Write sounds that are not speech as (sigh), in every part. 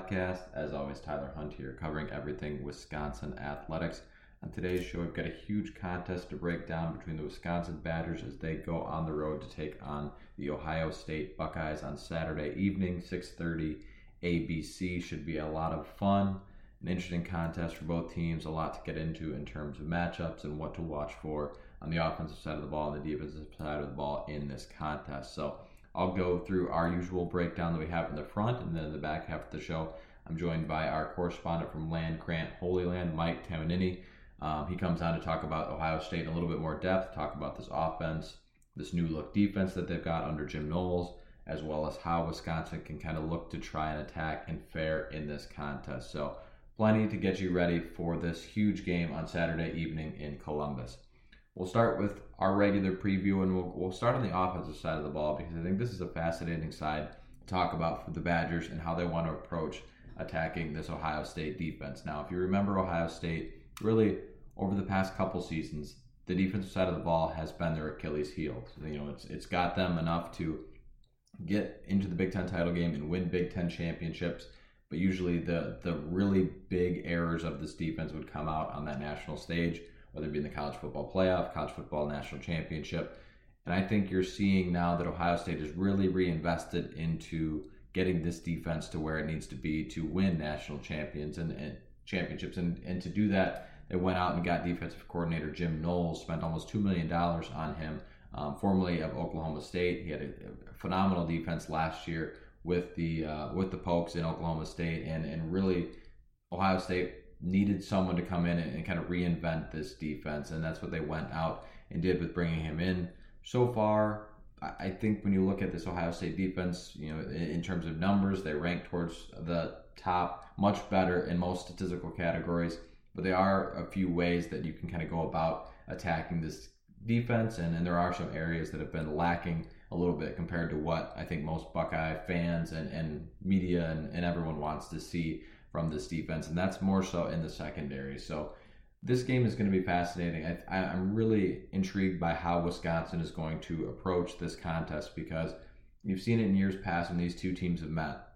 Podcast. As always, Tyler Hunt here, covering everything Wisconsin athletics. On today's show, we've got a huge contest to break down between the Wisconsin Badgers as they go on the road to take on the Ohio State Buckeyes on Saturday evening, 6:30 ABC. Should be a lot of fun, an interesting contest for both teams. A lot to get into in terms of matchups and what to watch for on the offensive side of the ball and the defensive side of the ball in this contest. So. I'll go through our usual breakdown that we have in the front and then in the back half of the show. I'm joined by our correspondent from Land Grant Holy Land, Mike Tamanini. Um, he comes on to talk about Ohio State in a little bit more depth, talk about this offense, this new look defense that they've got under Jim Knowles, as well as how Wisconsin can kind of look to try and attack and fare in this contest. So, plenty to get you ready for this huge game on Saturday evening in Columbus. We'll start with our regular preview, and we'll, we'll start on the offensive side of the ball because I think this is a fascinating side to talk about for the Badgers and how they want to approach attacking this Ohio State defense. Now, if you remember Ohio State, really over the past couple seasons, the defensive side of the ball has been their Achilles heel. You know, it's it's got them enough to get into the Big Ten title game and win Big Ten championships. But usually, the the really big errors of this defense would come out on that national stage whether it be in the college football playoff, college football national championship. And I think you're seeing now that Ohio State has really reinvested into getting this defense to where it needs to be to win national champions and, and championships. And, and to do that, they went out and got defensive coordinator Jim Knowles, spent almost $2 million on him, um, formerly of Oklahoma State. He had a, a phenomenal defense last year with the uh, with the Pokes in Oklahoma State, and, and really Ohio State needed someone to come in and, and, kind of reinvent this defense, and that's what they went out and did with bringing him in. So far, I think when you look at this Ohio State defense, you know, in, terms of numbers, they rank towards the top, much better in most statistical categories. But there are a few ways that you can kind of go about attacking this defense, and, and there are some areas that have been lacking a little bit compared to what I think most Buckeye fans and, and media and, and everyone wants to see from this defense, and that's more so in the secondary. So this game is going to be fascinating. I, am really intrigued by how Wisconsin is going to approach this contest because you've seen it in years past when these two teams have met.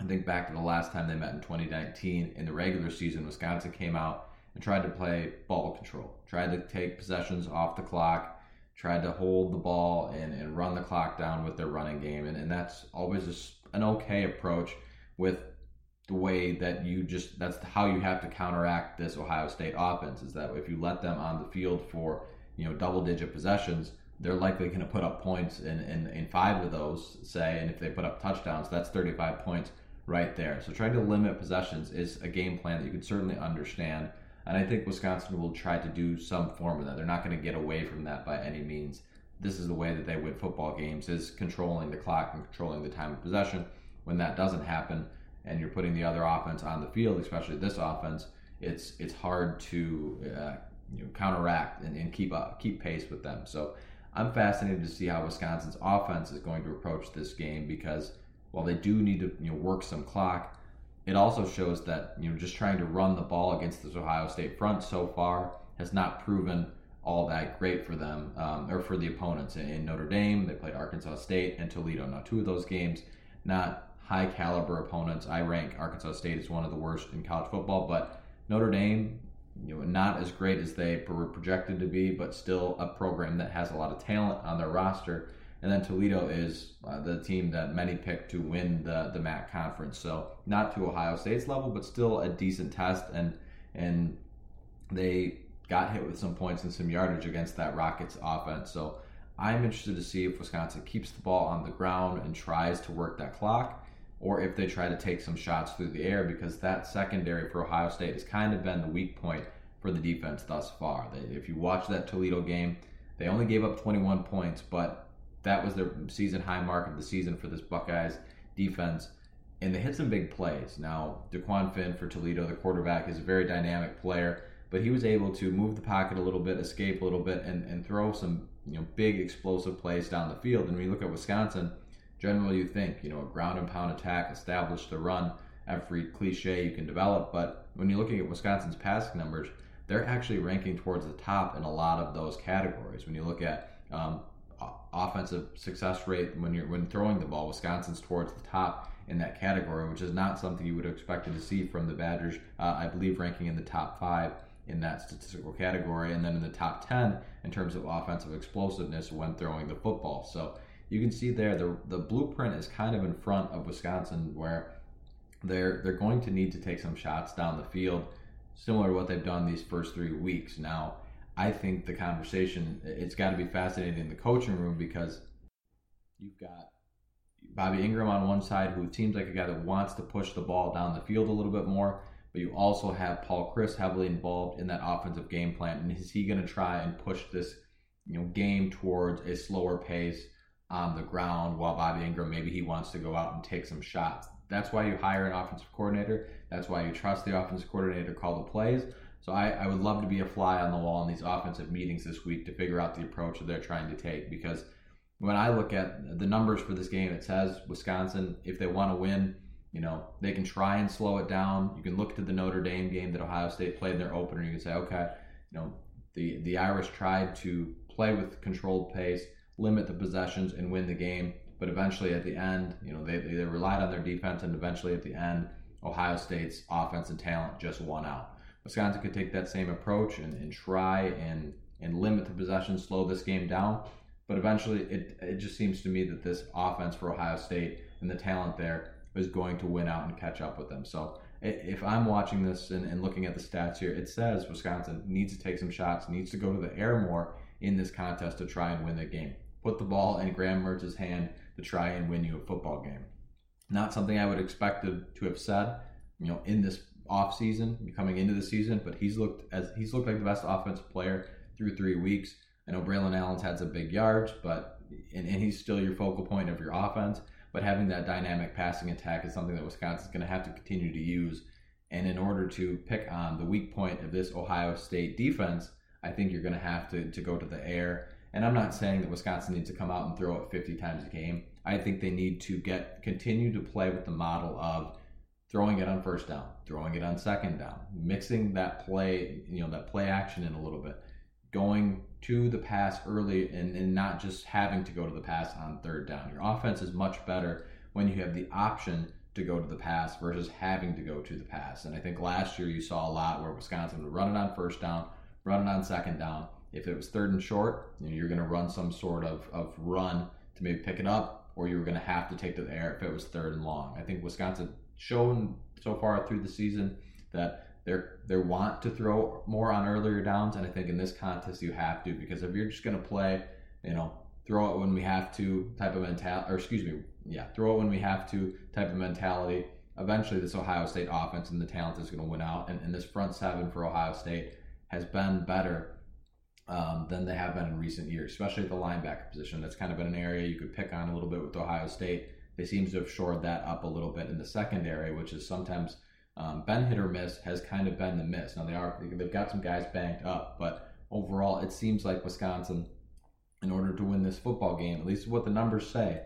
I think back to the last time they met in 2019 in the regular season, Wisconsin came out and tried to play ball control, tried to take possessions off the clock, tried to hold the ball and, and run the clock down with their running game. And, and that's always an okay approach with the way that you just that's how you have to counteract this Ohio State offense is that if you let them on the field for you know double digit possessions they're likely going to put up points in, in, in five of those say and if they put up touchdowns that's 35 points right there. So trying to limit possessions is a game plan that you can certainly understand and I think Wisconsin will try to do some form of that. They're not going to get away from that by any means. This is the way that they win football games is controlling the clock and controlling the time of possession. When that doesn't happen and you're putting the other offense on the field, especially this offense, it's it's hard to uh, you know, counteract and, and keep up, keep pace with them. So I'm fascinated to see how Wisconsin's offense is going to approach this game because while they do need to you know work some clock, it also shows that you know just trying to run the ball against this Ohio State front so far has not proven all that great for them um, or for the opponents in, in Notre Dame. They played Arkansas State and Toledo. Now two of those games not high caliber opponents. I rank Arkansas State as one of the worst in college football, but Notre Dame, you know, not as great as they were projected to be, but still a program that has a lot of talent on their roster. And then Toledo is uh, the team that many picked to win the the MAC conference. So not to Ohio State's level, but still a decent test. And and they got hit with some points and some yardage against that Rockets offense. So I'm interested to see if Wisconsin keeps the ball on the ground and tries to work that clock or if they try to take some shots through the air because that secondary for Ohio State has kind of been the weak point for the defense thus far. If you watch that Toledo game, they only gave up 21 points, but that was their season high mark of the season for this Buckeyes defense. And they hit some big plays. Now, Dequan Finn for Toledo, the quarterback, is a very dynamic player, but he was able to move the pocket a little bit, escape a little bit, and, and throw some you know big explosive plays down the field. And when you look at Wisconsin, generally you think you know a ground and pound attack, establish the run, every cliche you can develop. But when you're looking at Wisconsin's passing numbers, they're actually ranking towards the top in a lot of those categories. When you look at um, offensive success rate when you're when throwing the ball, Wisconsin's towards the top in that category, which is not something you would have expected to see from the Badgers. Uh, I believe ranking in the top five in that statistical category, and then in the top 10 in terms of offensive explosiveness when throwing the football. So you can see there the, the blueprint is kind of in front of Wisconsin where they're they're going to need to take some shots down the field, similar to what they've done these first three weeks. Now, I think the conversation it's got to be fascinating in the coaching room because you've got Bobby Engram on one side, who seems like a guy that wants to push the ball down the field a little bit more, but you also have Paul Chryst heavily involved in that offensive game plan. And is he going to try and push this, you know, game towards a slower pace on the ground while Bobby Engram maybe he wants to go out and take some shots? That's why you hire an offensive coordinator. That's why you trust the offensive coordinator to call the plays. So I, I would love to be a fly on the wall in these offensive meetings this week to figure out the approach that they're trying to take because when I look at the numbers for this game, it says Wisconsin, if they want to win, you know, they can try and slow it down. You can look to the Notre Dame game that Ohio State played in their opener. You can say, okay, you know, the, the Irish tried to play with controlled pace, limit the possessions, and win the game. But eventually at the end, you know, they, they relied on their defense, and eventually at the end, Ohio State's offense and talent just won out. Wisconsin could take that same approach and, and try and, and limit the possession, slow this game down. But eventually, it, it just seems to me that this offense for Ohio State and the talent there is going to win out and catch up with them. So if I'm watching this and, and, looking at the stats here, it says Wisconsin needs to take some shots, needs to go to the air more in this contest to try and win the game. Put the ball in Graham Mertz's hand to try and win you a football game. Not something I would expect to, to have said, you know, in this off season, coming into the season, but he's looked as he's looked like the best offensive player through three weeks. I know Braylon Allen's had some big yards, but and, and he's still your focal point of your offense. But having that dynamic passing attack is something that Wisconsin's going to have to continue to use. And in order to pick on the weak point of this Ohio State defense, I think you're going to have to, to go to the air. And I'm not saying that Wisconsin needs to come out and throw it 50 times a game. I think they need to get continue to play with the model of throwing it on first down, throwing it on second down, mixing that play, you know, that play action in a little bit, going to the pass early and, and not just having to go to the pass on third down. Your offense is much better when you have the option to go to the pass versus having to go to the pass. And I think last year you saw a lot where Wisconsin would run it on first down, run it on second down. If it was third and short, you know, you're going to run some sort of, of run to maybe pick it up, or you were going to have to take to the air if it was third and long. I think Wisconsin shown so far through the season that they're they want to throw more on earlier downs, and I think in this contest you have to because if you're just going to play, you know, throw it when we have to type of mentality, or excuse me, yeah, throw it when we have to type of mentality. Eventually, this Ohio State offense and the talent is going to win out, and, and this front seven for Ohio State has been better um, than they have been in recent years, especially at the linebacker position. That's kind of been an area you could pick on a little bit with Ohio State. They seem to have shored that up a little bit in the secondary, which is sometimes um, been hit or miss, has kind of been the miss. Now they are they've got some guys banked up, but overall it seems like Wisconsin, in order to win this football game, at least what the numbers say,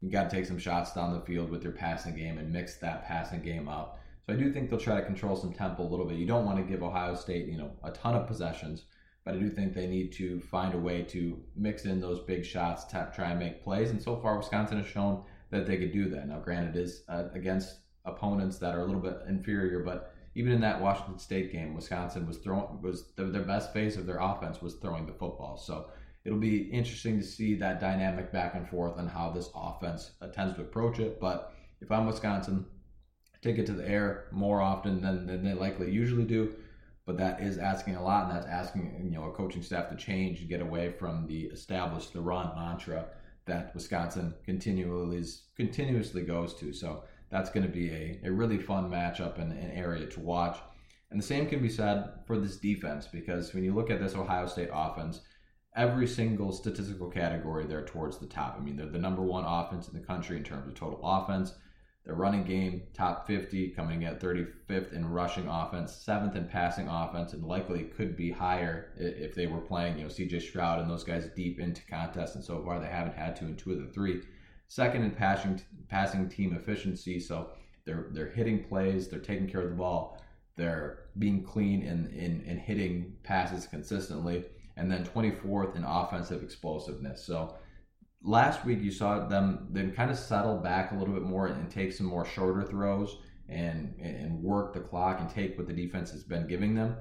you got to take some shots down the field with your passing game and mix that passing game up. So I do think they'll try to control some tempo a little bit. You don't want to give Ohio State, you know, a ton of possessions, but I do think they need to find a way to mix in those big shots, to try and make plays. And so far, Wisconsin has shown that they could do that. Now, granted, is uh, against opponents that are a little bit inferior. But even in that Washington State game, Wisconsin was throwing was the, their best phase of their offense was throwing the football. So it'll be interesting to see that dynamic back and forth and how this offense tends to approach it. But if I'm Wisconsin, take it to the air more often than, than they likely usually do. But that is asking a lot, and that's asking you know a coaching staff to change, get away from the established the run mantra that Wisconsin continually continuously goes to. So that's going to be a, a really fun matchup and an area to watch. And the same can be said for this defense because when you look at this Ohio State offense, every single statistical category they're towards the top. I mean, they're the number one offense in the country in terms of total offense. Their running game, top 50, coming at 35th in rushing offense, seventh in passing offense, and likely could be higher if they were playing, you know, CJ Stroud and those guys deep into contests. And so far, they haven't had to in two of the three. Second in passing passing team efficiency, so they're they're hitting plays, they're taking care of the ball, they're being clean and in, in, in hitting passes consistently, and then 24th in offensive explosiveness. So last week you saw them then kind of settle back a little bit more and take some more shorter throws and and work the clock and take what the defense has been giving them.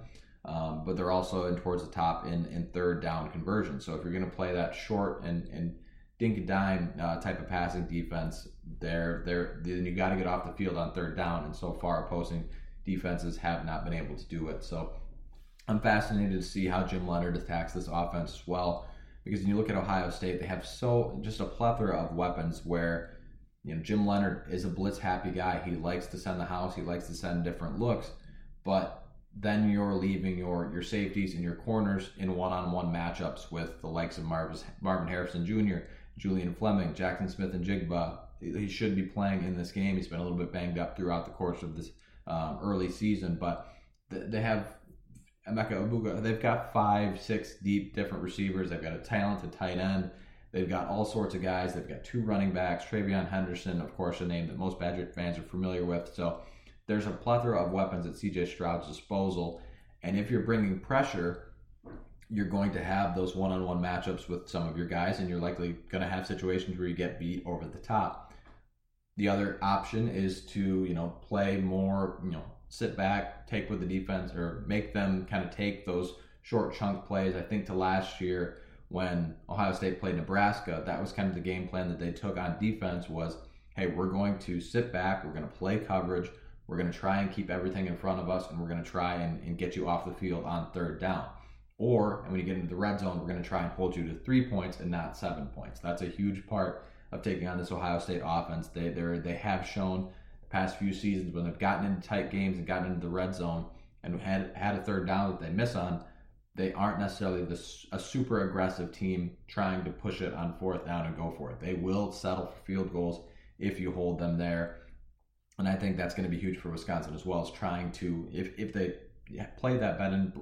Um, but they're also in towards the top in, in third down conversion. So if you're going to play that short and, and dink and dime uh, type of passing defense, there there then you got to get off the field on third down. And so far, opposing defenses have not been able to do it. So I'm fascinated to see how Jim Leonhard attacks this offense as well because when you look at Ohio State, they have so just a plethora of weapons where you know Jim Leonhard is a blitz happy guy. He likes to send the house. He likes to send different looks, but then you're leaving your your safeties and your corners in one-on-one matchups with the likes of Marvis, Marvin Harrison Jr., Julian Fleming, Jackson Smith, and Jigba. He should be playing in this game. He's been a little bit banged up throughout the course of this um, early season, but they have Emeka Egbuka, they've got five, six deep different receivers. They've got a talented tight end. They've got all sorts of guys. They've got two running backs. TreVeyon Henderson, of course, a name that most Badger fans are familiar with. So there's a plethora of weapons at CJ Stroud's disposal. And if you're bringing pressure, you're going to have those one-on-one matchups with some of your guys, and you're likely going to have situations where you get beat over the top. The other option is to, you know, play more, you know, sit back, take with the defense, or make them kind of take those short chunk plays. I think to last year when Ohio State played Nebraska, that was kind of the game plan that they took on defense was, hey, we're going to sit back, we're going to play coverage, we're going to try and keep everything in front of us, and we're going to try and, and get you off the field on third down. Or, and when you get into the red zone, we're going to try and hold you to three points and not seven points. That's a huge part of taking on this Ohio State offense. They they they have shown past few seasons when they've gotten into tight games and gotten into the red zone and had had a third down that they miss on, they aren't necessarily a super aggressive team trying to push it on fourth down and go for it. They will settle for field goals if you hold them there. And I think that's going to be huge for Wisconsin as well as trying to if if they play that bend and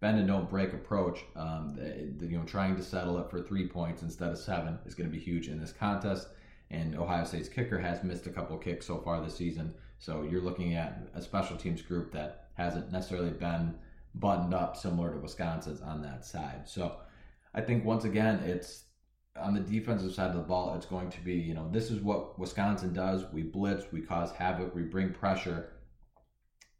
bend and don't break approach, um, they, you know, trying to settle it for three points instead of seven is going to be huge in this contest and Ohio State's kicker has missed a couple kicks so far this season. So you're looking at a special teams group that hasn't necessarily been buttoned up similar to Wisconsin's on that side. So I think once again, it's on the defensive side of the ball, it's going to be, you know, this is what Wisconsin does. We blitz, we cause havoc, we bring pressure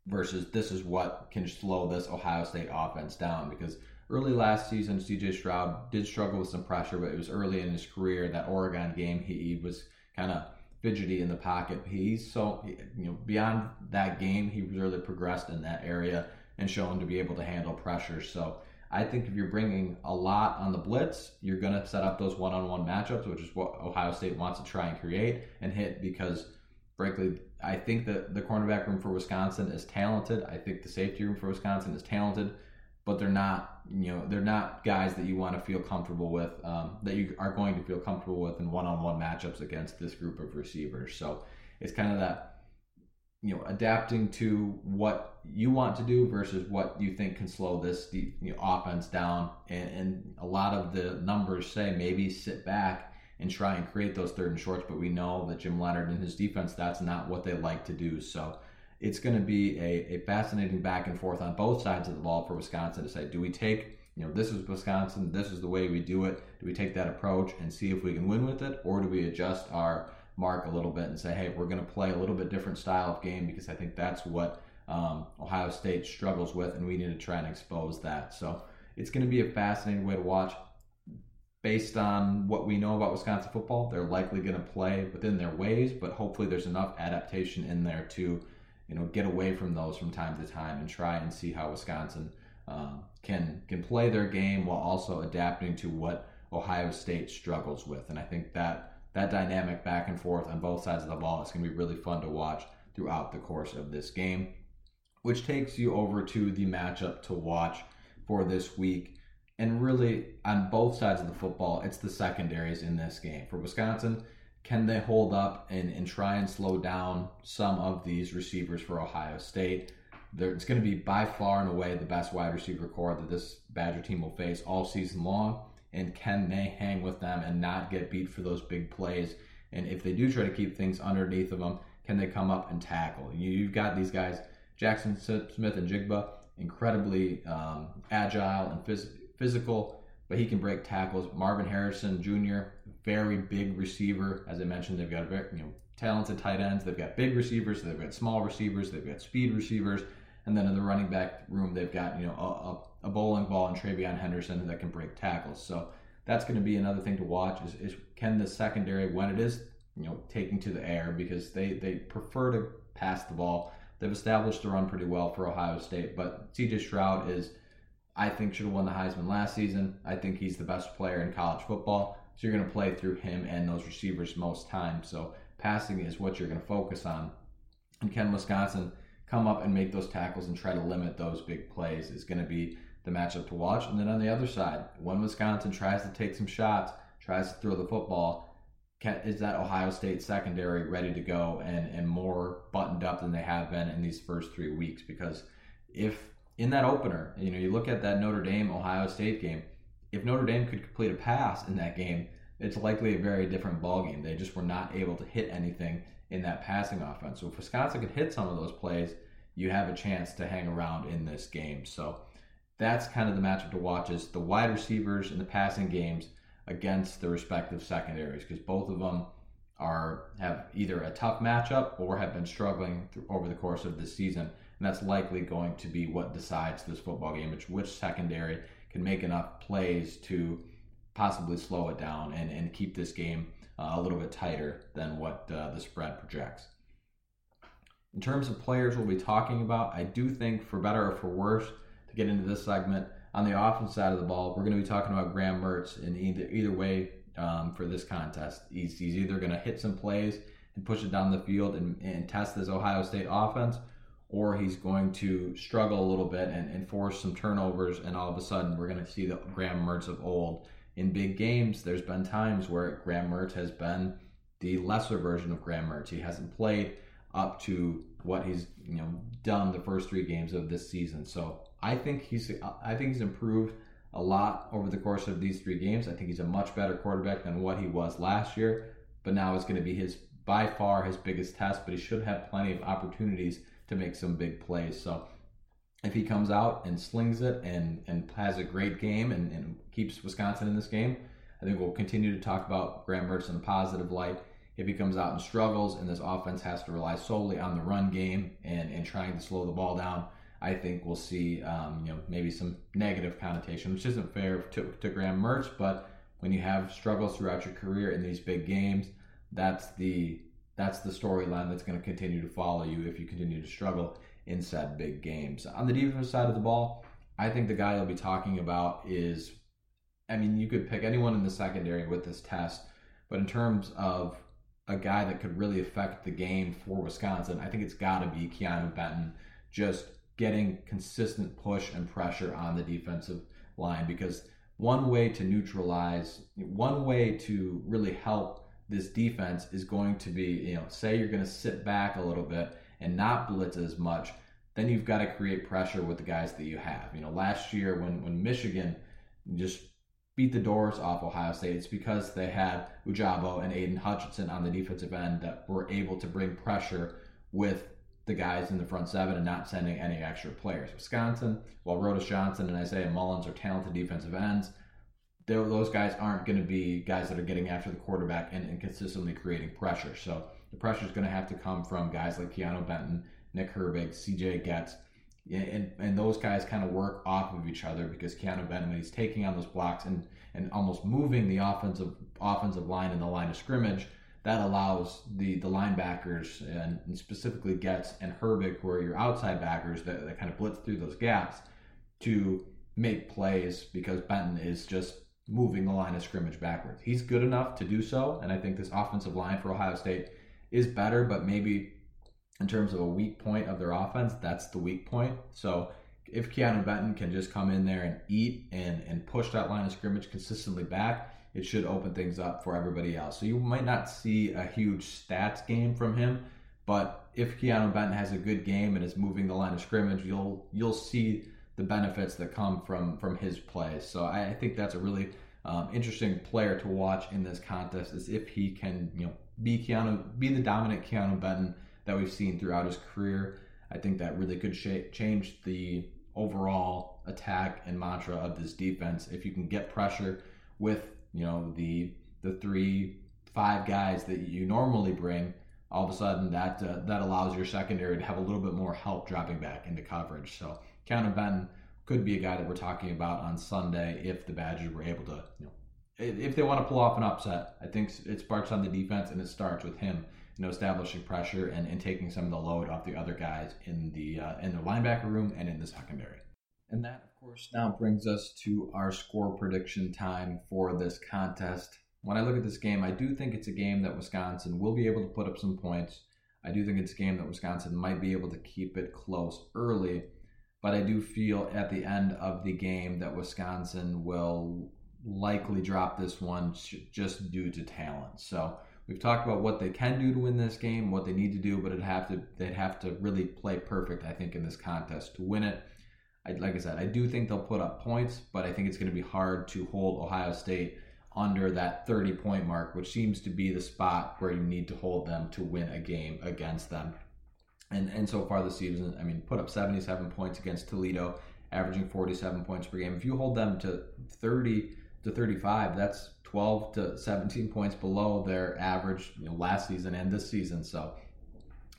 versus this is what can slow this Ohio State offense down because early last season, CJ Stroud did struggle with some pressure, but it was early in his career. That Oregon game, he, he was kind of fidgety in the pocket. He's so, you know, beyond that game, he really progressed in that area and shown to be able to handle pressure. So I think if you're bringing a lot on the blitz, you're going to set up those one on one matchups, which is what Ohio State wants to try and create and hit because, frankly, I think that the cornerback room for Wisconsin is talented. I think the safety room for Wisconsin is talented but they're not you know they're not guys that you want to feel comfortable with um, that you are going to feel comfortable with in one-on-one matchups against this group of receivers. So it's kind of that you know adapting to what you want to do versus what you think can slow this you know, offense down. And, and a lot of the numbers say maybe sit back and try and create those third and shorts but we know that jim leonhard and his defense that's not what they like to do. So it's going to be a, a fascinating back and forth on both sides of the ball for Wisconsin to say, do we take, you know, this is Wisconsin, this is the way we do it. Do we take that approach and see if we can win with it, or do we adjust our mark a little bit and say, hey, we're going to play a little bit different style of game because I think that's what um, Ohio State struggles with, and we need to try and expose that. So it's going to be a fascinating way to watch. Based on what we know about Wisconsin football, they're likely going to play within their ways, but hopefully there's enough adaptation in there to you know get away from those from time to time and try and see how Wisconsin um, can can play their game while also adapting to what Ohio State struggles with. And I think that that dynamic back and forth on both sides of the ball is going to be really fun to watch throughout the course of this game, which takes you over to the matchup to watch for this week. And really, on both sides of the football, it's the secondaries in this game. For Wisconsin, can they hold up and, and try and slow down some of these receivers for Ohio State? There, it's going to be by far and away the best wide receiver corps that this Badger team will face all season long. And can they hang with them and not get beat for those big plays? And if they do try to keep things underneath of them, can they come up and tackle? You, you've got these guys, Jaxon Smith-Njigba, incredibly um, agile and phys- physical, but he can break tackles. Marvin Harrison Jr., very big receiver. As I mentioned, they've got very, you know talented tight ends. They've got big receivers. They've got small receivers. They've got speed receivers. And then in the running back room, they've got you know a, a, bowling ball and TreVeyon Henderson that can break tackles. So that's going to be another thing to watch. Is, is can the secondary when it is you know taking to the air because they they prefer to pass the ball. They've established the run pretty well for Ohio State, but C.J. Stroud is I think should have won the Heisman last season. I think he's the best player in college football. So you're going to play through him and those receivers most times. So passing is what you're going to focus on. And can Wisconsin come up and make those tackles and try to limit those big plays is going to be the matchup to watch. And then on the other side, when Wisconsin tries to take some shots, tries to throw the football, is that Ohio State secondary ready to go and, and more buttoned up than they have been in these first three weeks? Because if in that opener, you know, you look at that Notre Dame Ohio State game, if Notre Dame could complete a pass in that game, it's likely a very different ball game. They just were not able to hit anything in that passing offense. So if Wisconsin could hit some of those plays, you have a chance to hang around in this game. So that's kind of the matchup to watch is the wide receivers in the passing games against the respective secondaries because both of them are have either a tough matchup or have been struggling over the course of this season. And that's likely going to be what decides this football game, which which secondary can make enough plays to possibly slow it down and, and keep this game uh, a little bit tighter than what uh, the spread projects. In terms of players we'll be talking about, I do think, for better or for worse, to get into this segment, on the offense side of the ball, we're going to be talking about Graham Mertz in either either way um, for this contest. He's, he's either going to hit some plays and push it down the field and, and test this Ohio State offense, or he's going to struggle a little bit and, and force some turnovers, and all of a sudden we're going to see the Graham Mertz of old. In big games, there's been times where Graham Mertz has been the lesser version of Graham Mertz. He hasn't played up to what he's you know done the first three games of this season. So I think he's I think he's improved a lot over the course of these three games. I think he's a much better quarterback than what he was last year. But now it's going to be his by far his biggest test. But he should have plenty of opportunities to make some big plays. So if he comes out and slings it and, and has a great game and, and keeps Wisconsin in this game, I think we'll continue to talk about Graham Mertz in a positive light. If he comes out and struggles and this offense has to rely solely on the run game and, and trying to slow the ball down, I think we'll see um, you know maybe some negative connotation, which isn't fair to, to Graham Mertz, but when you have struggles throughout your career in these big games, that's the that's the storyline that's going to continue to follow you if you continue to struggle in said big games. On the defensive side of the ball, I think the guy you'll be talking about is, I mean, you could pick anyone in the secondary with this test, but in terms of a guy that could really affect the game for Wisconsin, I think it's got to be Keanu Benton just getting consistent push and pressure on the defensive line because one way to neutralize, one way to really help this defense is going to be, you know, say you're going to sit back a little bit and not blitz as much, then you've got to create pressure with the guys that you have. You know, last year when when Michigan just beat the doors off Ohio State, it's because they had Ojabo and Aidan Hutchinson on the defensive end that were able to bring pressure with the guys in the front seven and not sending any extra players. Wisconsin, while Rodas Johnson and Isaiah Mullens are talented defensive ends, those guys aren't going to be guys that are getting after the quarterback and, and consistently creating pressure. So the pressure is going to have to come from guys like Keanu Benton, Nick Herbig, CJ Goetz, and, and those guys kind of work off of each other because Keanu Benton, when he's taking on those blocks and, and almost moving the offensive offensive line in the line of scrimmage, that allows the the linebackers and, and specifically Goetz and Herbig, who are your outside backers that, that kind of blitz through those gaps, to make plays because Benton is just moving the line of scrimmage backwards. He's good enough to do so, and I think this offensive line for Ohio State is better, but maybe in terms of a weak point of their offense, that's the weak point. So if Keanu Benton can just come in there and eat and, and push that line of scrimmage consistently back, it should open things up for everybody else. So you might not see a huge stats game from him, but if Keanu Benton has a good game and is moving the line of scrimmage, you'll you'll see the benefits that come from from his play. So I, I think that's a really um, interesting player to watch in this contest is if he can you know be Keanu be the dominant Keanu Benton that we've seen throughout his career. I think that really could change the overall attack and mantra of this defense if you can get pressure with you know the the three five guys that you normally bring all of a sudden that uh, that allows your secondary to have a little bit more help dropping back into coverage so Keanu Benton could be a guy that we're talking about on Sunday if the Badgers were able to you know if they want to pull off an upset I think it starts on the defense and it starts with him you know establishing pressure and, and taking some of the load off the other guys in the uh, in the linebacker room and in the secondary and that, of course, now brings us to our score prediction time for this contest. When I look at this game, I do think it's a game that Wisconsin will be able to put up some points. I do think it's a game that Wisconsin might be able to keep it close early, but I do feel at the end of the game that Wisconsin will likely drop this one just due to talent. So we've talked about what they can do to win this game, what they need to do, but it have to they'd have to really play perfect, I think, in this contest to win it. I, like I said, I do think they'll put up points, but I think it's going to be hard to hold Ohio State under that 30 point mark, which seems to be the spot where you need to hold them to win a game against them. And and so far this season, I mean, put up 77 points against Toledo, averaging 47 points per game. If you hold them to 30 to 35, that's 12 to 17 points below their average you know, last season and this season. So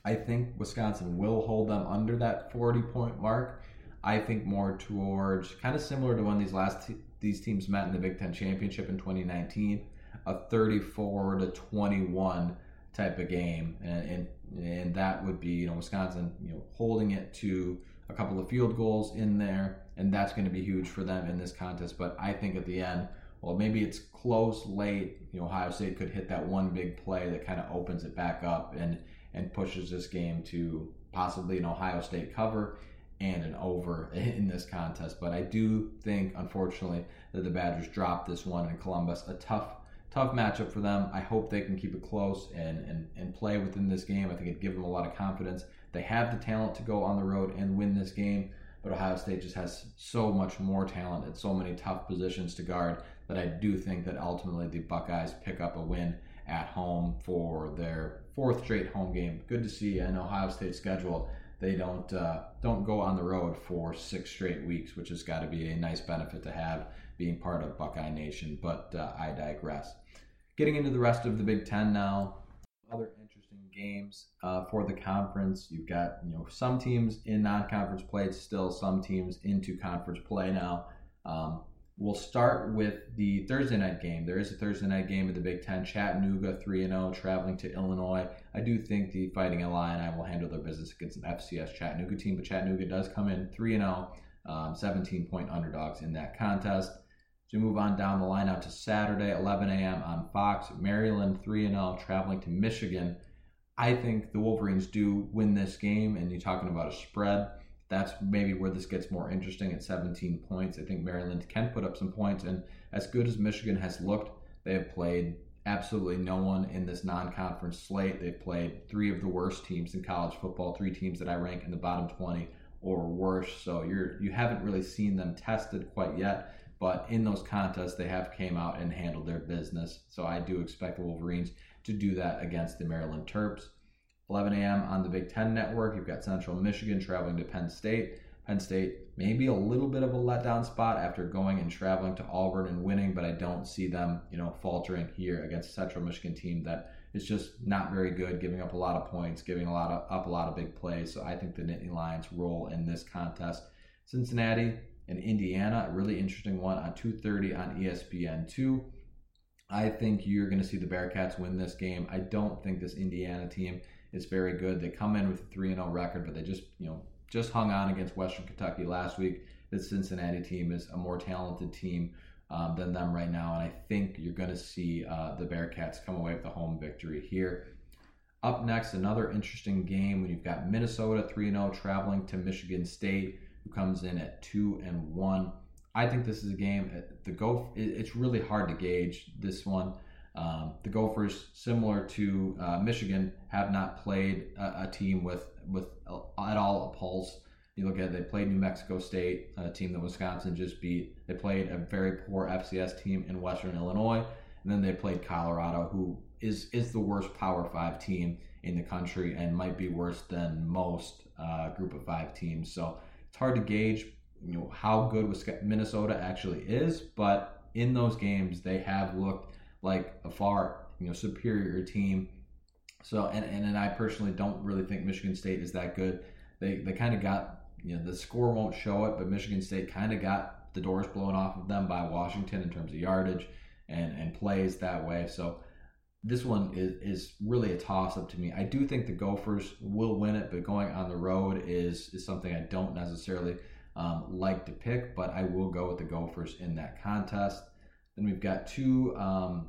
I think Wisconsin will hold them under that 40 point mark. I think more towards kind of similar to when these last t- these teams met in the Big Ten championship in 2019, a 34 to 21 type of game, and, and and that would be you know Wisconsin you know holding it to a couple of field goals in there, and that's going to be huge for them in this contest. But I think at the end, well, maybe it's close late. You know, Ohio State could hit that one big play that kind of opens it back up and and pushes this game to possibly an Ohio State cover and an over (laughs) in this contest. But I do think, unfortunately, that the Badgers dropped this one in Columbus. A tough, tough matchup for them. I hope they can keep it close and, and, and play within this game. I think it'd give them a lot of confidence. They have the talent to go on the road and win this game, but Ohio State just has so much more talent at so many tough positions to guard that I do think that ultimately the Buckeyes pick up a win at home for their fourth straight home game. Good to see an Ohio State schedule they don't uh, don't go on the road for six straight weeks, which has got to be a nice benefit to have being part of Buckeye Nation. But uh, I digress. Getting into the rest of the Big Ten now, other interesting games uh, for the conference. You've got you know some teams in non-conference play, still some teams into conference play now. Um, We'll start with the Thursday night game. There is a Thursday night game of the Big Ten. Chattanooga 3 and 0, traveling to Illinois. I do think the Fighting Illini will handle their business against an FCS Chattanooga team, but Chattanooga does come in 3 0, um, 17 point underdogs in that contest. We move on down the line out to Saturday, 11 a.m. on Fox. Maryland 3 0, traveling to Michigan. I think the Wolverines do win this game, and you're talking about a spread that's maybe where this gets more interesting at 17 points. I think Maryland can put up some points, and as good as Michigan has looked, they have played absolutely no one in this non-conference slate. They've played three of the worst teams in college football, three teams that I rank in the bottom 20 or worse. So you're you haven't really seen them tested quite yet, but in those contests they have came out and handled their business. So I do expect the Wolverines to do that against the Maryland Terps. 11 a.m. on the Big Ten Network. You've got Central Michigan traveling to Penn State. Penn State maybe a little bit of a letdown spot after going and traveling to Auburn and winning, but I don't see them, you know, faltering here against Central Michigan team that is just not very good, giving up a lot of points, giving a lot of up a lot of big plays. So I think the Nittany Lions roll in this contest. Cincinnati and Indiana, a really interesting one on 2:30 on ESPN2. I think you're going to see the Bearcats win this game. I don't think this Indiana team is very good. They come in with a 3 0 record, but they just, you know, just hung on against Western Kentucky last week. This Cincinnati team is a more talented team um, than them right now, and I think you're going to see uh, the Bearcats come away with a home victory here. Up next, another interesting game when you've got Minnesota 3 0 traveling to Michigan State, who comes in at 2 and 1. I think this is a game. Uh, the go. It's really hard to gauge this one. Um, the Gophers, similar to uh, Michigan, have not played a, a, team with with at all a pulse. You look at it, they played New Mexico State, a team that Wisconsin just beat. They played a very poor FCS team in Western Illinois, and then they played Colorado, who is is the worst Power Five team in the country and might be worse than most uh, Group of Five teams. So it's hard to gauge, you know, how good Minnesota actually is, but in those games they have looked like a far you know superior team. So and and, and I personally don't really think Michigan State is that good. They they kind of got you know the score won't show it, but Michigan State kind of got the doors blown off of them by Washington in terms of yardage and and plays that way. So this one is is really a toss up to me. I do think the Gophers will win it, but going on the road is is something I don't necessarily um, like to pick. But I will go with the Gophers in that contest. Then we've got two um,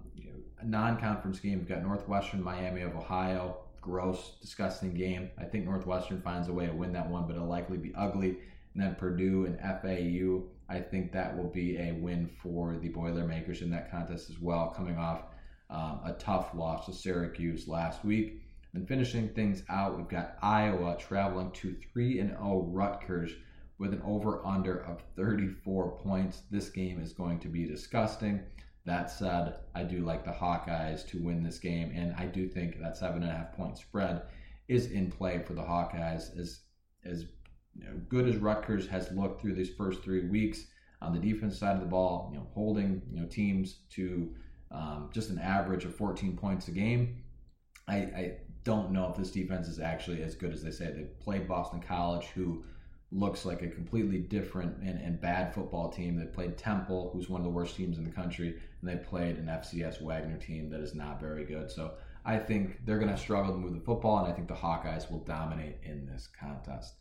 non-conference games. We've got Northwestern, Miami of Ohio. Gross, disgusting game. I think Northwestern finds a way to win that one, but it'll likely be ugly. And then Purdue and FAU. I think that will be a win for the Boilermakers in that contest as well, coming off um, a tough loss to Syracuse last week. And finishing things out, we've got Iowa traveling to 3 and 0 Rutgers with an over under of 34 points. This game is going to be disgusting. That said, I do like the Hawkeyes to win this game, and I do think that seven and a half point spread is in play for the Hawkeyes. As as you know, good as Rutgers has looked through these first three weeks on the defense side of the ball, you know, holding you know teams to um, just an average of 14 points a game. I, I don't know if this defense is actually as good as they say. They played Boston College, who looks like a completely different and, and bad football team. They played Temple, who's one of the worst teams in the country, and they played an FCS Wagner team that is not very good. So I think they're going to struggle to move the football, and I think the Hawkeyes will dominate in this contest.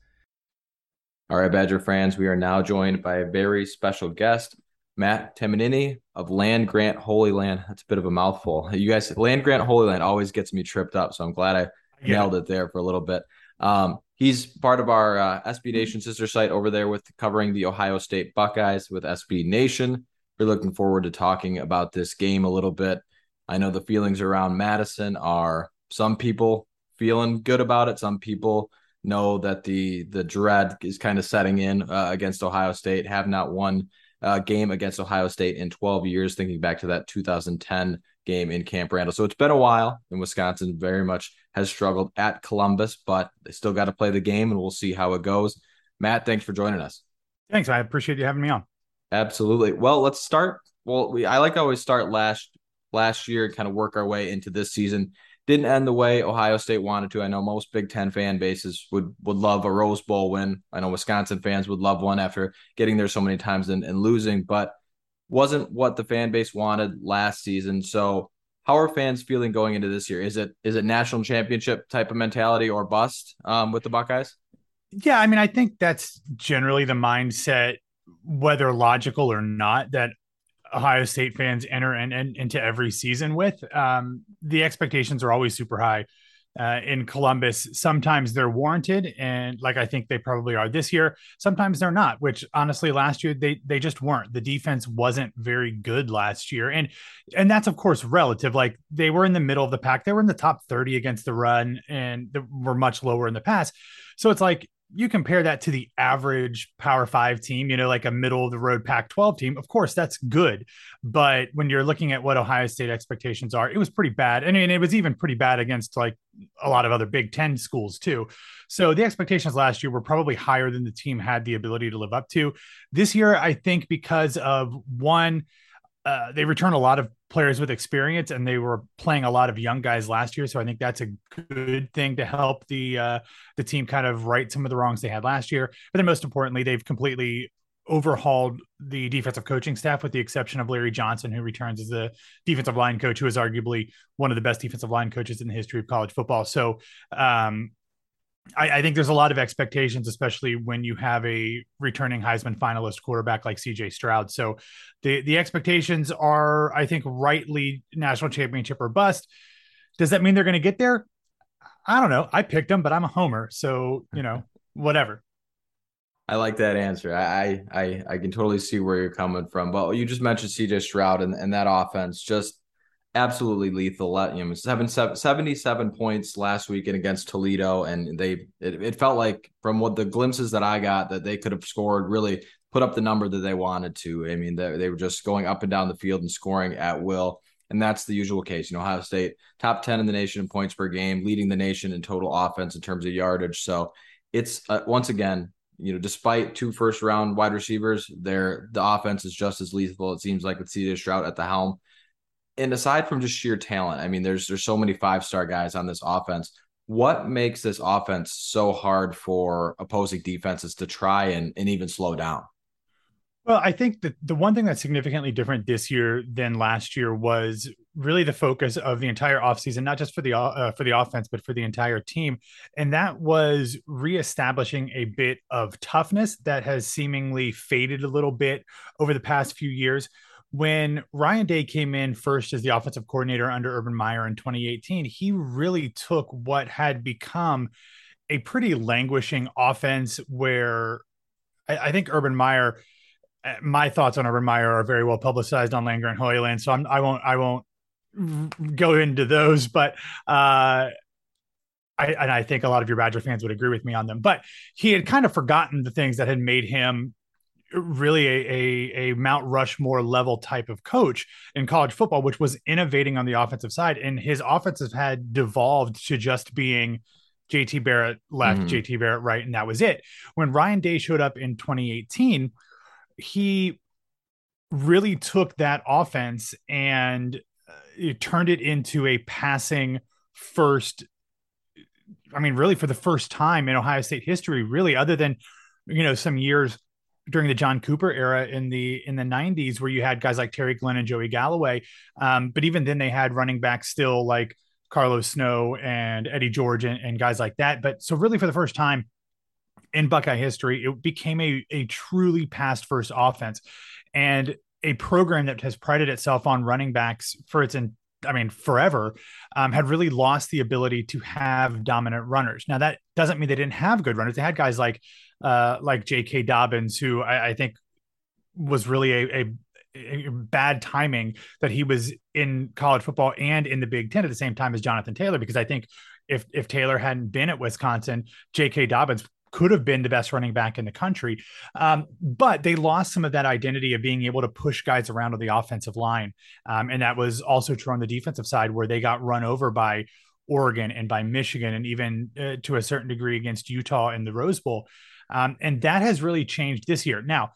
All right, Badger fans, we are now joined by a very special guest, Matt Tamanini of Land Grant Holy Land. That's a bit of a mouthful. You guys, Land Grant Holy Land always gets me tripped up, so I'm glad I yeah. nailed it there for a little bit. Um, he's part of our uh, SB Nation sister site over there with covering the Ohio State Buckeyes with SB Nation. We're looking forward to talking about this game a little bit. I know the feelings around Madison are some people feeling good about it. Some people know that the the dread is kind of setting in uh, against Ohio State. Have not won a game against Ohio State in 12 years. Thinking back to that 2010 game in Camp Randall, so it's been a while. And Wisconsin very much has struggled at Columbus, but they still got to play the game, and we'll see how it goes. Matt, thanks for joining us. Thanks. I appreciate you having me on. Absolutely. Well, let's start. Well, we I like to always start last last year and kind of work our way into this season. Didn't end the way Ohio State wanted to. I know most Big Ten fan bases would would love a Rose Bowl win. I know Wisconsin fans would love one after getting there so many times and, and losing, but wasn't what the fan base wanted last season. So how are fans feeling going into this year? Is it is it national championship type of mentality or bust um, with the Buckeyes? Yeah, I mean, I think that's generally the mindset, whether logical or not, that Ohio State fans enter and in, into every season with. Um, the expectations are always super high uh, in Columbus. Sometimes they're warranted, and like I think they probably are this year. Sometimes they're not. Which honestly, last year they they just weren't. The defense wasn't very good last year, and and that's of course relative. Like they were in the middle of the pack. They were in the top thirty against the run, and were much lower in the pass. So it's like you compare that to the average Power Five team, you know, like a middle of the road Pac 12 team, of course, that's good. But when you're looking at what Ohio State expectations are, it was pretty bad. I mean, it was even pretty bad against like a lot of other Big Ten schools, too. So the expectations last year were probably higher than the team had the ability to live up to. This year, I think because of one, uh, they return a lot of players with experience, and they were playing a lot of young guys last year. So I think that's a good thing to help the uh, the team kind of right some of the wrongs they had last year. But then most importantly, they've completely overhauled the defensive coaching staff with the exception of Larry Johnson, who returns as the defensive line coach, who is arguably one of the best defensive line coaches in the history of college football. So um, I, I, think there's a lot of expectations, especially when you have a returning Heisman finalist quarterback like CJ Stroud. So the the expectations are, I think, rightly national championship or bust. Does that mean they're going to get there? I don't know. I picked them, but I'm a homer, so you know, (laughs) whatever. I like that answer. I, I I can totally see where you're coming from. But you just mentioned CJ Stroud and, and that offense just absolutely lethal. Let you know, seven, seven, 77 points last weekend against Toledo. And they it, it felt like from what the glimpses that I got that they could have scored really put up the number that they wanted to. I mean, they, they were just going up and down the field and scoring at will. And that's the usual case. You know, Ohio State top 10 in the nation in points per game, leading the nation in total offense in terms of yardage. So it's uh, once again you know, despite two first round wide receivers, their the offense is just as lethal. It seems like with CJ Stroud at the helm. And aside from just sheer talent, I mean, there's there's so many five star guys on this offense. What makes this offense so hard for opposing defenses to try and, and even slow down? Well, I think that the one thing that's significantly different this year than last year was really the focus of the entire offseason, not just for the uh, for the offense, but for the entire team, and that was reestablishing a bit of toughness that has seemingly faded a little bit over the past few years. When Ryan Day came in first as the offensive coordinator under Urban Meyer in 2018, he really took what had become a pretty languishing offense where I, I think Urban Meyer my thoughts on Urban Meyer are very well publicized on Land Grant Holy Land, so I'm, I won't I won't go into those, but uh, I, and I think a lot of your Badger fans would agree with me on them. But he had kind of forgotten the things that had made him really a, a, a Mount Rushmore level type of coach in college football, which was innovating on the offensive side. And his offenses had devolved to just being JT Barrett left, mm-hmm. JT Barrett right, and that was it. When Ryan Day showed up in 2018 he really took that offense and uh, turned it into a passing first I mean, really for the first time in Ohio State history, really, other than you know some years during the John Cooper era in the in the 90s, where you had guys like Terry Glenn and Joey Galloway. Um, but even then, they had running backs still like Carlos Snow and Eddie George and, and guys like that. But so really, for the first time, in Buckeye history, it became a, a truly pass first offense and a program that has prided itself on running backs for its in, I mean, forever, um, had really lost the ability to have dominant runners. Now that doesn't mean they didn't have good runners. They had guys like uh, like J.K. Dobbins, who I, I think was really a, a, a, bad timing that he was in college football and in the Big Ten at the same time as Jonathan Taylor, because I think if if Taylor hadn't been at Wisconsin, J.K. Dobbins could have been the best running back in the country. Um, but they lost some of that identity of being able to push guys around on the offensive line. Um, and that was also true on the defensive side, where they got run over by Oregon and by Michigan, and even uh, to a certain degree against Utah in the Rose Bowl. Um, and that has really changed this year. Now,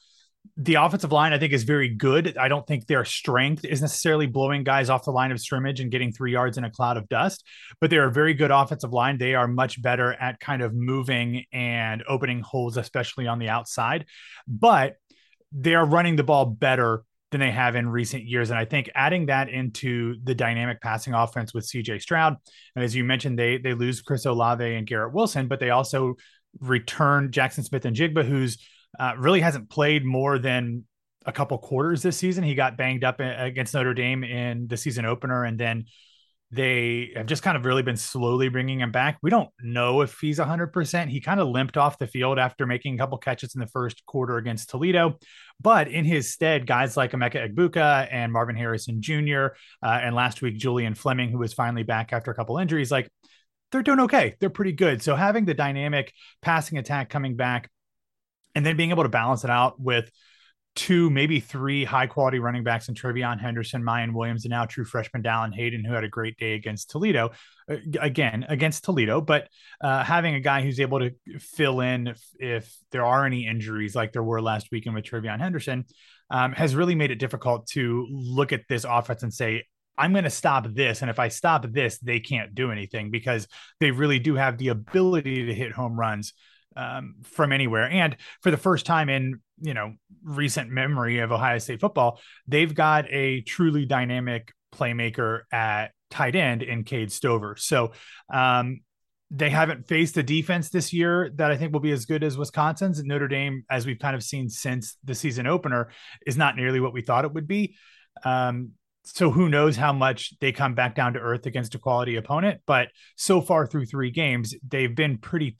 the offensive line, I think, is very good. I don't think their strength is necessarily blowing guys off the line of scrimmage and getting three yards in a cloud of dust, but they're a very good offensive line. They are much better at kind of moving and opening holes, especially on the outside. But they are running the ball better than they have in recent years. And I think adding that into the dynamic passing offense with CJ Stroud, and as you mentioned, they they lose Chris Olave and Garrett Wilson, but they also return Jaxon Smith-Njigba, who's uh, really hasn't played more than a couple quarters this season. He got banged up against Notre Dame in the season opener, and then they have just kind of really been slowly bringing him back. We don't know if he's 100%. He kind of limped off the field after making a couple catches in the first quarter against Toledo. But in his stead, guys like Emeka Egbuka and Marvin Harrison Jr., uh, and last week, Julian Fleming, who was finally back after a couple injuries, like they're doing okay. They're pretty good. So having the dynamic passing attack coming back and then being able to balance it out with two, maybe three high quality running backs in TreVeyon Henderson, Miyan Williams, and now true freshman Dallan Hayden, who had a great day against Toledo, uh, again, against Toledo, but uh, having a guy who's able to fill in if, if, there are any injuries like there were last weekend with TreVeyon Henderson um, has really made it difficult to look at this offense and say, I'm going to stop this. And if I stop this, they can't do anything because they really do have the ability to hit home runs um, from anywhere. And for the first time in you know recent memory of Ohio State football, they've got a truly dynamic playmaker at tight end in Cade Stover. So um, they haven't faced a defense this year that I think will be as good as Wisconsin's. And Notre Dame, as we've kind of seen since the season opener, is not nearly what we thought it would be. Um, so who knows how much they come back down to earth against a quality opponent? But so far through three games, they've been pretty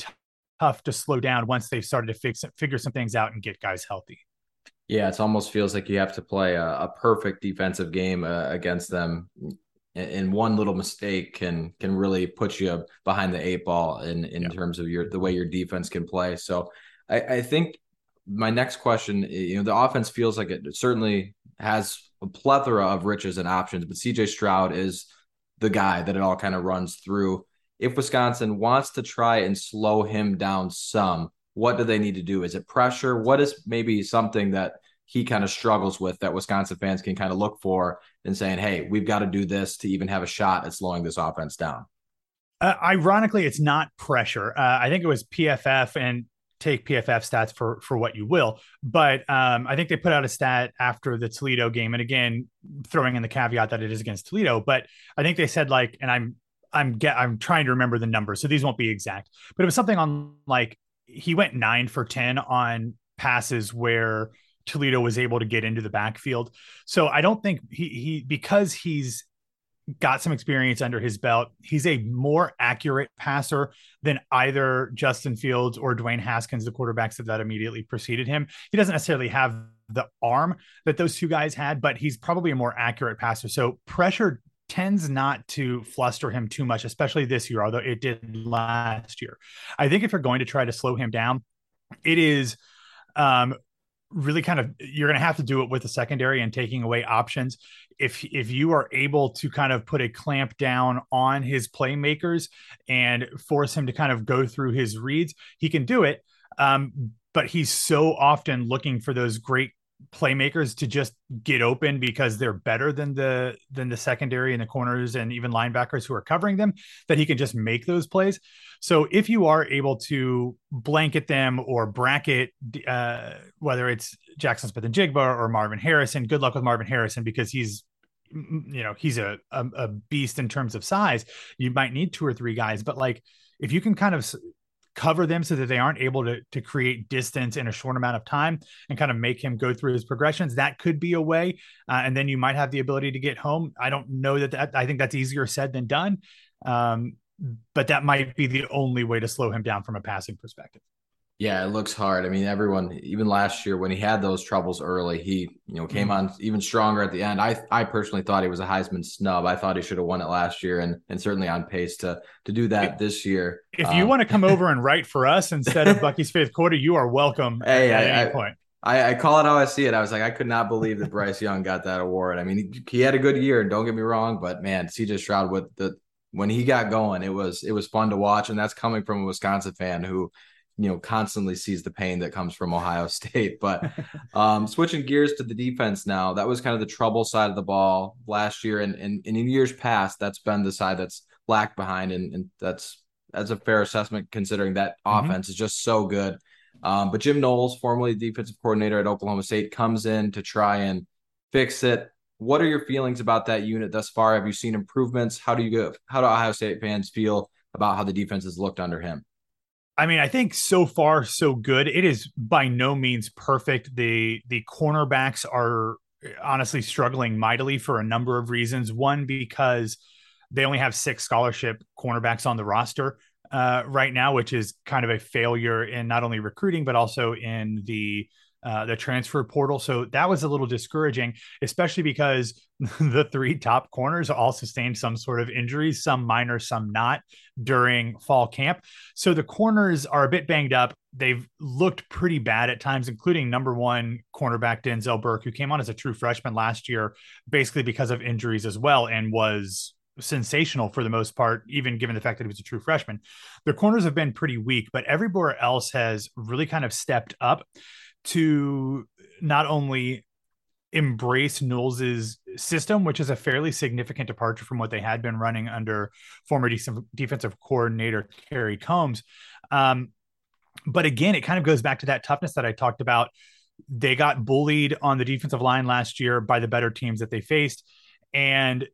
tough to slow down once they've started to fix figure some things out and get guys healthy. Yeah, it almost feels like you have to play a, a perfect defensive game uh, against them, and one little mistake can can really put you behind the eight ball in in yeah. terms of your the way your defense can play. So, I, I think my next question, you know, the offense feels like it certainly has a plethora of riches and options, but CJ Stroud is the guy that it all kind of runs through. If Wisconsin wants to try and slow him down some, what do they need to do? Is it pressure? What is maybe something that he kind of struggles with that Wisconsin fans can kind of look for and saying, hey, we've got to do this to even have a shot at slowing this offense down? Uh, ironically, it's not pressure. Uh, I think it was PFF and take PFF stats for for what you will, but um, I think they put out a stat after the Toledo game, and again, throwing in the caveat that it is against Toledo, but I think they said like, and I'm I'm get I'm trying to remember the numbers, so these won't be exact, but it was something on like he went nine for 10 on passes where Toledo was able to get into the backfield. So I don't think he, he because he's got some experience under his belt, he's a more accurate passer than either Justin Fields or Dwayne Haskins, the quarterbacks that immediately preceded him. He doesn't necessarily have the arm that those two guys had, but he's probably a more accurate passer. So pressure tends not to fluster him too much, especially this year, although it did last year. I think if you're going to try to slow him down, it is um, really kind of you're going to have to do it with the secondary and taking away options. If if you are able to kind of put a clamp down on his playmakers and force him to kind of go through his reads, he can do it. Um, but he's so often looking for those great playmakers to just get open because they're better than the than the secondary and the corners and even linebackers who are covering them that he can just make those plays. So if you are able to blanket them or bracket uh, whether it's Jaxon Smith-Njigba or marvin harrison good luck with marvin harrison because he's you know he's a, a, a beast in terms of size. You might need two or three guys but like if you can kind of cover them so that they aren't able to, to create distance in a short amount of time and kind of make him go through his progressions. That could be a way. Uh, and then you might have the ability to get home. I don't know that, that I think that's easier said than done. Um, but that might be the only way to slow him down from a passing perspective. Yeah, it looks hard. I mean, everyone, even last year when he had those troubles early, he you know came mm-hmm. on even stronger at the end. I I personally thought he was a Heisman snub. I thought he should have won it last year, and and certainly on pace to to do that if, this year. If um, you want to come over and write for us instead of (laughs) Bucky's fifth quarter, you are welcome. Hey, at, I, any I, point. I, I, call it how I see it. I was like, I could not believe that Bryce Young got that award. I mean, he, he had a good year, don't get me wrong, but man, CJ Stroud with the when he got going, it was it was fun to watch, and that's coming from a Wisconsin fan who you know constantly sees the pain that comes from Ohio (laughs) State. But (laughs) um, switching gears to the defense now, that was kind of the trouble side of the ball last year, and, and, and in years past, that's been the side that's lagged behind, and, and that's that's a fair assessment considering that mm-hmm. offense is just so good. Um, but Jim Knowles, formerly defensive coordinator at Oklahoma State, comes in to try and fix it. What are your feelings about that unit thus far? Have you seen improvements? How do you go? How do Ohio State fans feel about how the defense has looked under him? I mean, I think so far so good. It is by no means perfect. The the cornerbacks are honestly struggling mightily for a number of reasons. One because they only have six scholarship cornerbacks on the roster uh, right now, which is kind of a failure in not only recruiting but also in the uh, the transfer portal. So that was a little discouraging, especially because (laughs) the three top corners all sustained some sort of injuries, some minor, some not during fall camp. So the corners are a bit banged up. They've looked pretty bad at times, including number one cornerback Denzel Burke, who came on as a true freshman last year, basically because of injuries as well, and was sensational for the most part, even given the fact that he was a true freshman. The corners have been pretty weak, but everywhere else has really kind of stepped up to not only embrace Knowles's system, which is a fairly significant departure from what they had been running under former de- defensive coordinator Kerry Coombs. Um, but again, it kind of goes back to that toughness that I talked about. They got bullied on the defensive line last year by the better teams that they faced, and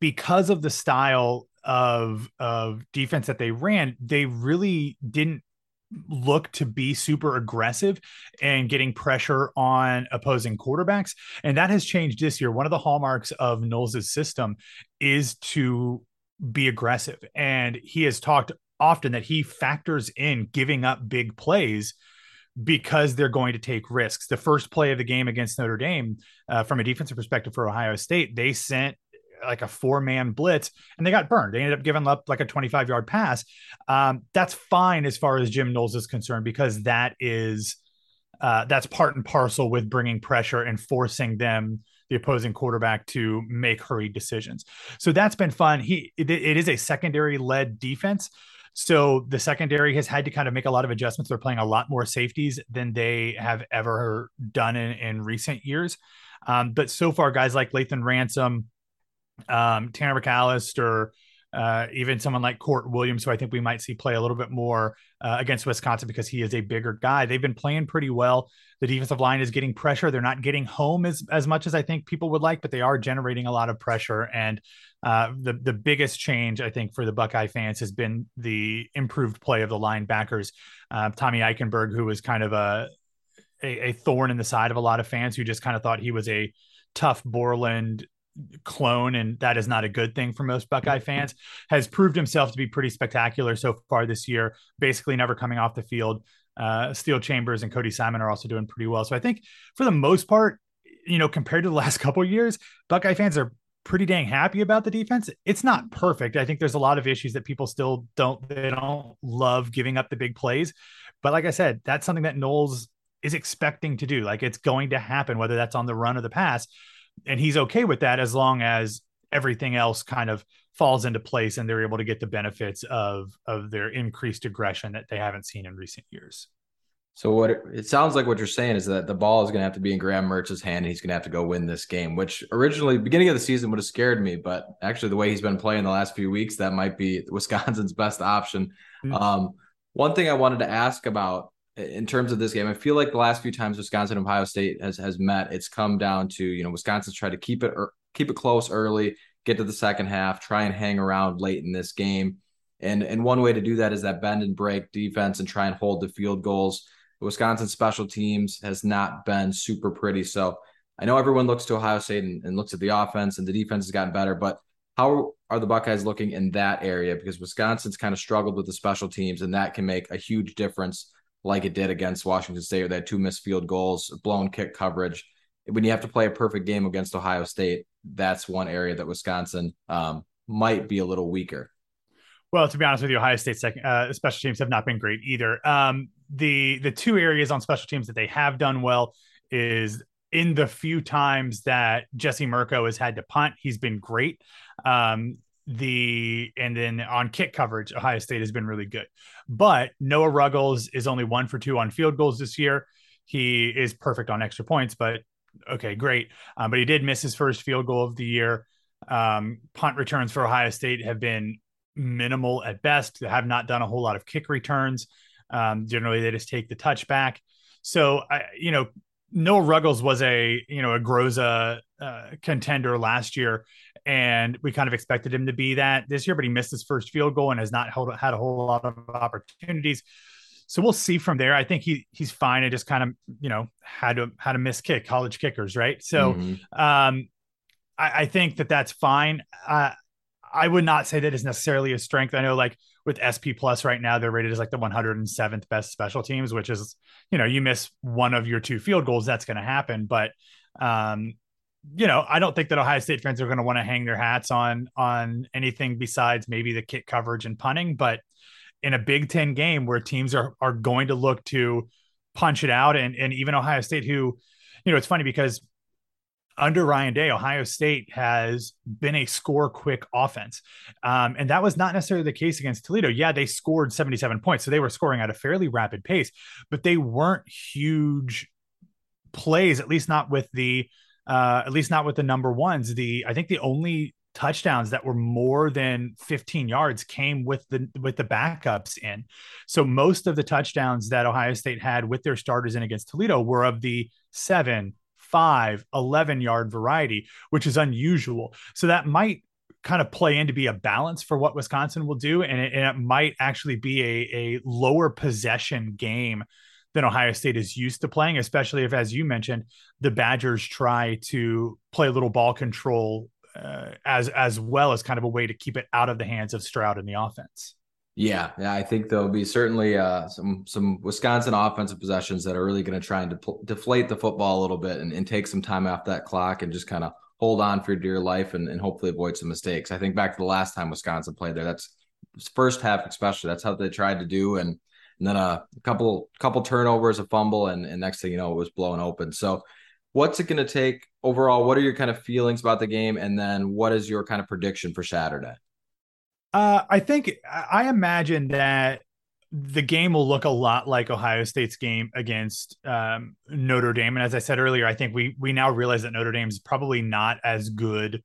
because of the style of of defense that they ran, they really didn't look to be super aggressive and getting pressure on opposing quarterbacks. And that has changed this year. One of the hallmarks of Knowles' system is to be aggressive. And he has talked often that he factors in giving up big plays because they're going to take risks. The first play of the game against Notre Dame, uh, from a defensive perspective for Ohio State, they sent like a four man blitz and they got burned. They ended up giving up like a 25 yard pass. Um, that's fine as far as Jim Knowles is concerned because that is uh, that's part and parcel with bringing pressure and forcing them the opposing quarterback to make hurried decisions. So that's been fun. He it, it is a secondary led defense. So the secondary has had to kind of make a lot of adjustments. They're playing a lot more safeties than they have ever done in, in recent years. Um, but so far, guys like Lathan Ransom, um, Tanner McCalister, uh, even someone like Kourt Williams, who I think we might see play a little bit more uh, against Wisconsin because he is a bigger guy. They've been playing pretty well. The defensive line is getting pressure. They're not getting home as as much as I think people would like, but they are generating a lot of pressure. And uh, the the biggest change I think for the Buckeye fans has been the improved play of the linebackers. Uh, Tommy Eichenberg, who was kind of a, a a thorn in the side of a lot of fans who just kind of thought he was a Tuf Borland clone, and that is not a good thing for most Buckeye fans, has proved himself to be pretty spectacular so far this year, basically never coming off the field. Uh, Steele Chambers and Cody Simon are also doing pretty well. So I think for the most part, you know, compared to the (laughs) last couple years, Buckeye fans are pretty dang happy about the defense. It's not perfect. I think there's a lot of issues that people still don't they don't love giving up the big plays. But like I said, that's something that Knowles is expecting to do. Like it's going to happen, whether that's on the run or the pass and he's okay with that as long as everything else kind of falls into place and they're able to get the benefits of of their increased aggression that they haven't seen in recent years. So what it, it sounds like what you're saying is that the ball is going to have to be in Graham Mertz's hand and he's going to have to go win this game, which originally beginning of the season would have scared me, but actually the way he's been playing the last few weeks, that might be (laughs) Wisconsin's best option. Mm-hmm. Um, one thing I wanted to ask about in terms of this game, I feel like the last few times Wisconsin and Ohio State has has met, it's come down to you know Wisconsin's tried to keep it or keep it close early, get to the second half, try and hang around late in this game, and and one way to do that is that bend and break defense and try and hold the field goals. Wisconsin special teams has not been super pretty, so I know everyone looks to Ohio State and, and looks at the offense and the defense has gotten better, but how are the Buckeyes looking in that area? Because Wisconsin's kind of struggled with the special teams, and that can make a huge difference like it did against Washington State, they had two missed field goals, blown kick coverage. When you have to play a perfect game against Ohio State, that's one area that Wisconsin um, might be a little weaker. Well, to be honest with you, Ohio State second, uh, special teams have not been great either. Um, the the two areas on special teams that they have done well is in the few times that Jesse Mirco has had to punt, he's been great. Um, the and then on kick coverage, Ohio State has been really good. But Noah Ruggles is only one for two on field goals this year. He is perfect on extra points, but okay, great. Um, but he did miss his first field goal of the year. Um, punt returns for Ohio State have been minimal at best. They have not done a whole lot of kick returns. Um, generally, they just take the touchback. So, I, you know, Noah Ruggles was a you know a Groza uh, contender last year, and we kind of expected him to be that this year, but he missed his first field goal and has not held, had a whole lot of opportunities. So we'll see from there. I think he he's fine. I just kind of you know had to had to miss kick college kickers, right? So mm-hmm. um, I, I, think that that's fine. Uh, I would not say that is necessarily a strength. I know like with SP Plus right now, they're rated as like the 107th best special teams, which is you know you miss one of your two field goals, that's going to happen. But um, you know, I don't think that Ohio State fans are going to want to hang their hats on on anything besides maybe the kick coverage and punting. But in a Big Ten game where teams are are going to look to punch it out, and and even Ohio State, who, you know, it's funny because under Ryan Day, Ohio State has been a score quick offense. Um, and that was not necessarily the case against Toledo. Yeah, they scored 77 points. So they were scoring at a fairly rapid pace, but they weren't huge plays, at least not with the uh, at least not with the number ones. The I think the only touchdowns that were more than 15 yards came with the with the backups in. So most of the touchdowns that Ohio State had with their starters in against Toledo were of the 7, 5, 11 yard variety, which is unusual. So that might kind of play in to be a balance for what Wisconsin will do and it, and it might actually be a, a lower possession game than Ohio State is used to playing, especially if, as you mentioned, the Badgers try to play a little ball control uh, as as well as kind of a way to keep it out of the hands of Stroud in the offense. Yeah, yeah, I think there'll be certainly uh, some some Wisconsin offensive possessions that are really going to try and de- deflate the football a little bit and, and, take some time off that clock and just kind of hold on for dear life and, and hopefully avoid some mistakes. I think back to the last time Wisconsin played there, that's first half especially. That's how they tried to do, and, and then a couple couple turnovers, a fumble, and, and next thing you know, it was blown open. So, what's it going to take overall? What are your kind of feelings about the game, and then what is your kind of prediction for Saturday? Uh, I think I imagine that the game will look a lot like Ohio State's game against um, Notre Dame. And as I said earlier, I think we we now realize that Notre Dame is probably not as good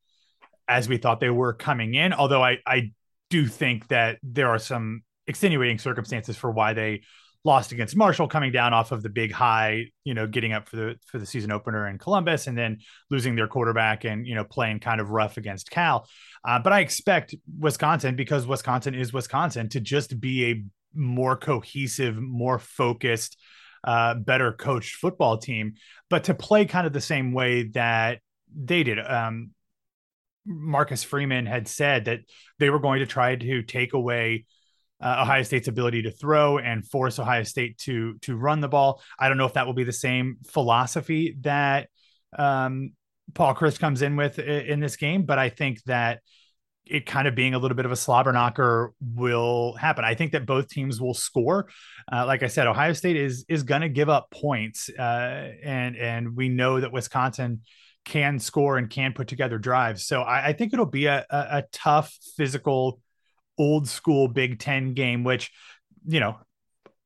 as we thought they were coming in. Although I I do think that there are some extenuating circumstances for why they lost against Marshall, coming down off of the big high, you know, getting up for the for the season opener in Columbus, and then losing their quarterback and you know playing kind of rough against Cal. Uh, but I expect Wisconsin, because Wisconsin is Wisconsin, to just be a more cohesive, more focused, uh, better coached football team, but to play kind of the same way that they did. Um, Marcus Freeman had said that they were going to try to take away uh, Ohio State's ability to throw and force Ohio State to to run the ball. I don't know if that will be the same philosophy that um, Paul Chryst comes in with in this game, but I think that it kind of being a little bit of a slobber knocker will happen. I think that both teams will score. Uh, like I said, Ohio State is is going to give up points, uh, and and we know that Wisconsin can score and can put together drives. So I, I think it'll be a, a, a tough, physical, old school Big Ten game, which you know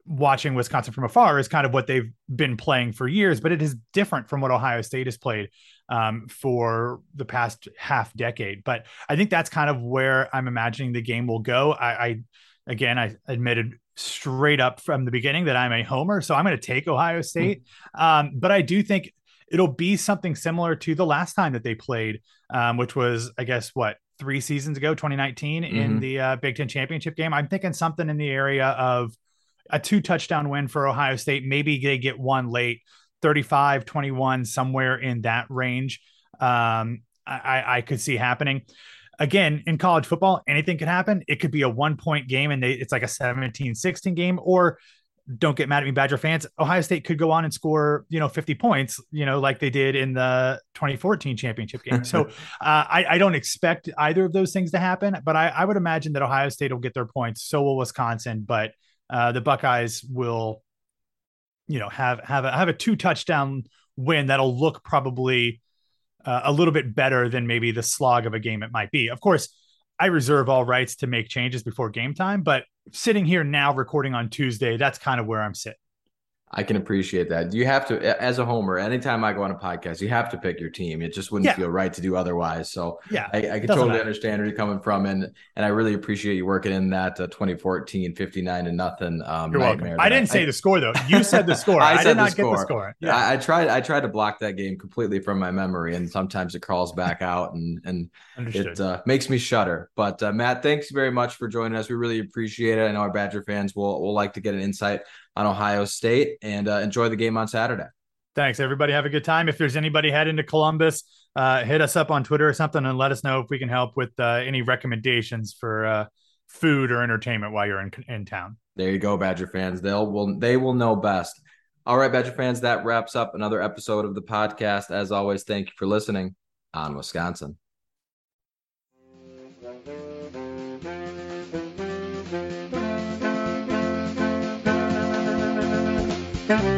watching Wisconsin from afar is kind of what they've been playing for years, but it is different from what Ohio State has played um, for the past half decade. But I think that's kind of where I'm imagining the game will go. I, I again, I admitted straight up from the beginning that I'm a homer, so I'm going to take Ohio State. Um, but I do think it'll be something similar to the last time that they played, um, which was, I guess, what three seasons ago, 2019, mm-hmm. in the uh, Big Ten championship game. I'm thinking something in the area of a two touchdown win for Ohio State. Maybe they get one late, 35 21, somewhere in that range. Um, I, I could see happening. Again, in college football, anything could happen. It could be a one point game and they, it's like a 17 16 game, or don't get mad at me, Badger fans. Ohio State could go on and score, you know, 50 points, you know, like they did in the 2014 championship game. So (laughs) uh, I, I, don't expect either of those things to happen, but I, I, would imagine that Ohio State will get their points. So will Wisconsin. But uh, the Buckeyes will, you know, have have a have a two touchdown win that'll look probably uh, a little bit better than maybe the slog of a game it might be. Of course, I reserve all rights to make changes before game time, but sitting here now recording on Tuesday, that's kind of where I'm sitting. I can appreciate that. You have to, as a homer, anytime I go on a podcast, you have to pick your team. It just wouldn't yeah. feel right to do otherwise. So yeah, I, I can totally matter. understand where you're coming from, and and I really appreciate you working in that uh, 2014 59 and nothing. Um, you're welcome. I didn't I, say the score though. You said the (laughs) score. I, I did not score. get the score. Yeah, I, I, tried. I tried to block that game completely from my memory, and sometimes it crawls back out, and and Understood. it uh, makes me shudder. But uh, Matt, thanks very much for joining us. We really appreciate it. I know our Badger fans will will like to get an insight on Ohio State and uh, enjoy the game on Saturday. Thanks, everybody. Have a good time. If there's anybody heading to Columbus, uh, hit us up on Twitter or something and let us know if we can help with uh, any recommendations for uh, food or entertainment while you're in, in town. There you go, Badger fans. They'll will they will know best. All right, Badger fans, that wraps up another episode of the podcast. As always, thank you for listening on Wisconsin. Thank you.